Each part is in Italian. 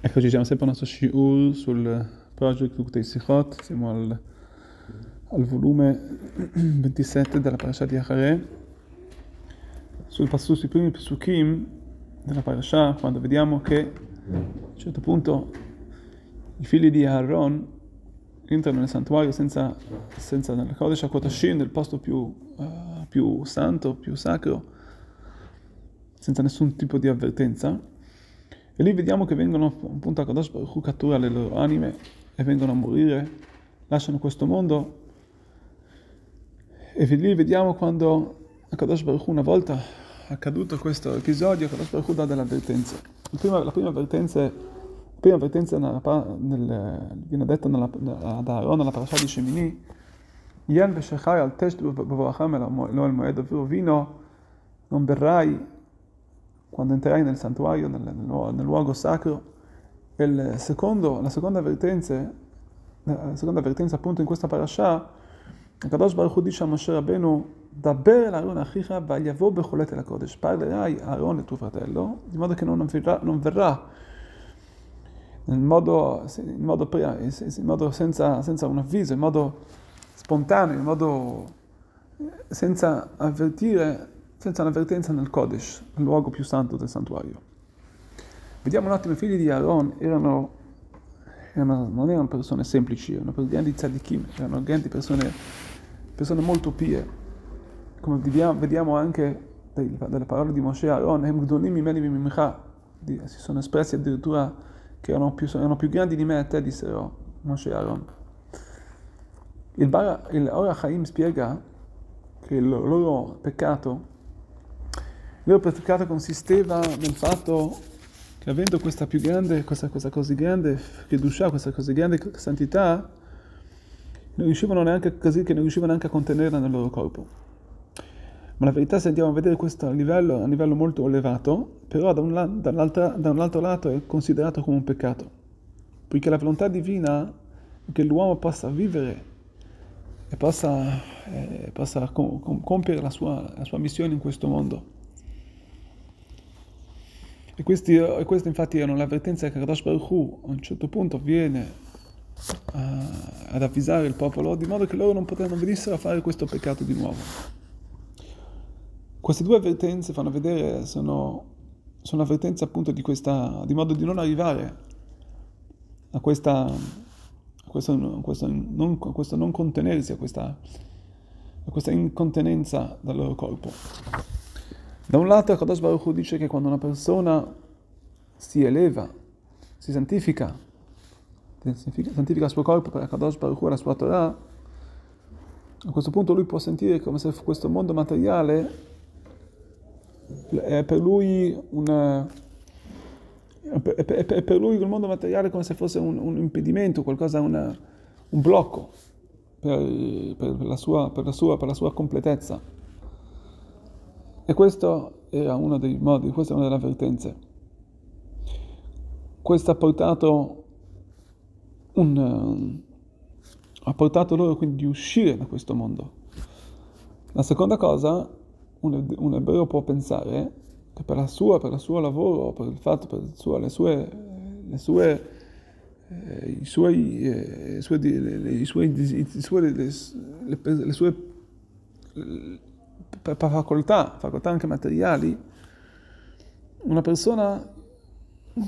Eccoci, siamo sempre al nostro shiur sul project Uktei Sichot, siamo al, al, volume 27 della parasha di Achareh, sul passo sui primi psukim della parasha, quando vediamo che a un certo punto i figli di Aaron entrano nel santuario senza, senza nel Kodesh HaKodashim, nel posto più, uh, più santo, più sacro, senza nessun tipo di avvertenza, e lì vediamo che vengono appunto a Kadosh Baruch cattura le loro anime e vengono a morire, lasciano questo mondo. E lì vediamo quando a Kadosh Baruch una volta accaduto questo episodio, Kadosh Baruch dà delle avvertenze. La prima, la prima avvertenza, prima avvertenza viene detta ad Aaron nella parasha di Shemini, Yen v'shechai al tesh b'vorachem lo el moed vino, non verrai quando entrerai nel santuario, nel, nel, nel luogo sacro, secondo, la seconda avvertenza, la seconda avvertenza appunto in questa parasha, Kadosh Baruch Hu dice a Moshe Rabbeinu, Daber el Aaron achicha vagliavo becholet el Kodesh, parlerai Aaron, il tuo fratello, di modo che non verrà, non verrà in modo, in modo, in modo senza, senza, un avviso, in modo spontaneo, in modo senza avvertire senza un'avvertenza nel Kodesh, il luogo più santo del santuario. Vediamo un attimo, i figli di Aaron erano, erano, non erano persone semplici, erano grandi tzadikim, erano grandi persone, persone molto pie. Come vediamo, anche dalle parole di Moshe Aaron, si sono espressi addirittura che erano più, erano più grandi di me e te, dissero Moshe Aaron. Il, il Ora Chaim spiega che il loro peccato il peccato consisteva nel fatto che avendo questa più grande, questa, questa così grande Kedusha, questa così grande santità, non riuscivano neanche così che non riuscivano neanche a contenerla nel loro corpo. Ma la verità, se andiamo a vedere questo a livello, a livello molto elevato, però da un, da, un altro lato è considerato come un peccato. Poiché la volontà divina è che l'uomo possa vivere e possa, eh, possa com- compiere la sua, la sua missione in questo mondo. E, questi, e queste infatti erano le avvertenze che Kadosh Baruch Hu a un certo punto viene a, ad avvisare il popolo di modo che loro non, potevano, non venissero a fare questo peccato di nuovo. Queste due avvertenze fanno vedere, sono, sono avvertenze appunto di, questa, di modo di non arrivare a questa, a questo, a questo, non, a questo non contenersi, a questa, a questa incontenenza dal loro corpo. Da un lato, Kadosh Baruch Hu dice che quando una persona si eleva, si santifica, santifica il suo corpo per Kadosh Baruch Hu e la sua Torah, a questo punto lui può sentire come se questo mondo materiale è per lui una, è per lui il mondo materiale come se fosse un, un impedimento, qualcosa, una, un blocco per, per, la sua, per, la sua, per la sua completezza. E questo era uno dei modi, questa è una delle avvertenze. Questo ha portato, un, ha portato loro quindi di uscire da questo mondo. La seconda cosa, un, un ebreo può pensare che per, la sua, per il suo lavoro, per il fatto, per il suo, le sue, le sue eh, i suoi, eh, i suoi, le, i suoi, i suoi, le, le, le sue per facoltà, facoltà anche materiali, una persona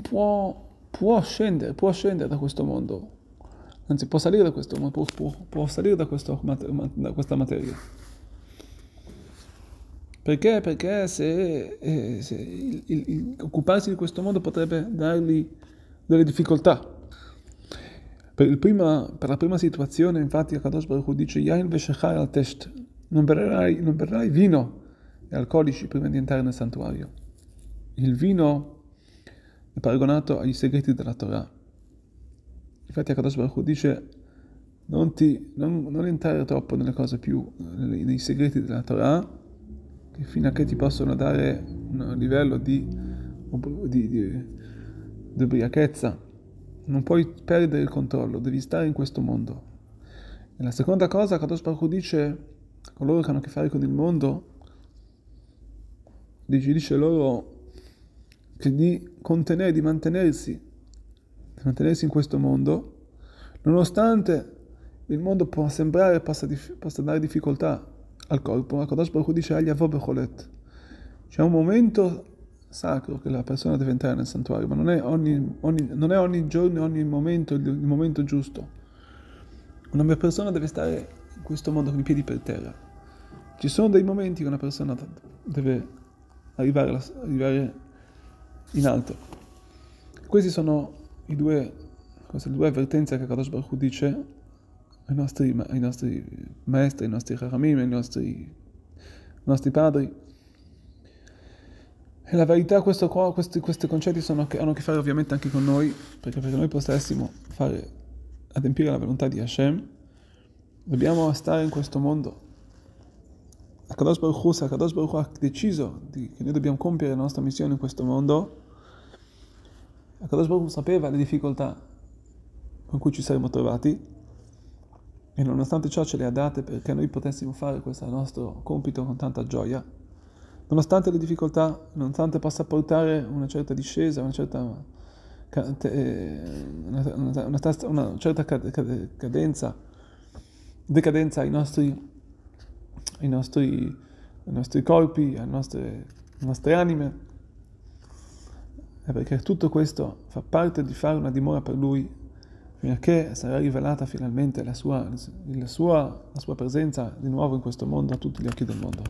può, può, scendere, può scendere da questo mondo, anzi può salire da questo mondo, può, può, può salire da, questo, da, questa materia. Perché? Perché se, eh, se il, il, il, occuparsi di questo mondo potrebbe dargli delle difficoltà. Per, prima, per, la prima situazione, infatti, Akadosh Baruch Hu dice Yain veshechai al test, non berrai, non berrai vino e alcolici prima di entrare nel santuario. Il vino è paragonato ai segreti della Torah. Infatti Akadosh Baruch Hu dice non, ti, non, non, entrare troppo nelle cose più, nei, nei segreti della Torah, che fino a che ti possono dare un livello di, di, di, di ubriachezza. Non puoi perdere il controllo, devi stare in questo mondo. E la seconda cosa, Kadosh Baruch Hu dice coloro che hanno a che fare con il mondo, dice loro che di contenere, di mantenersi di mantenersi in questo mondo, nonostante il mondo può sembrare, possa, possa dare difficoltà al corpo, ma Kadosh Baruch dice agli Becholet. C'è un momento sacro che la persona deve entrare nel santuario, ma non è ogni, ogni, non è ogni giorno, ogni momento il, il momento giusto. Una persona deve stare in questo mondo con i piedi per terra. Ci sono dei momenti che una persona deve arrivare, arrivare in alto. Queste sono i due, queste due avvertenze che Kadosh Baruch dice ai nostri, ai nostri maestri, ai nostri haramim, ai nostri, ai nostri padri. E la verità, questo questi, questi concetti sono, hanno a che fare ovviamente anche con noi, perché perché noi potessimo fare, adempiere la volontà di Hashem, dobbiamo stare in questo mondo. Akadosh Baruch Hu, se Akadosh Baruch Hu ha deciso di, che noi dobbiamo compiere la nostra missione in questo mondo, Akadosh Baruch Hu sapeva le difficoltà con cui ci saremmo trovati e nonostante ciò ce le ha date perché noi potessimo fare questo nostro compito con tanta gioia, nonostante le difficoltà, nonostante possa portare una certa discesa, una certa, una, una, una certa cadenza, decadenza ai nostri, ai nostri, ai nostri corpi, alle nostre, alle nostre anime, è perché tutto questo fa parte di fare una dimora per Lui, che sarà rivelata finalmente la sua, la sua, la sua presenza di nuovo in questo mondo a tutti gli occhi del mondo.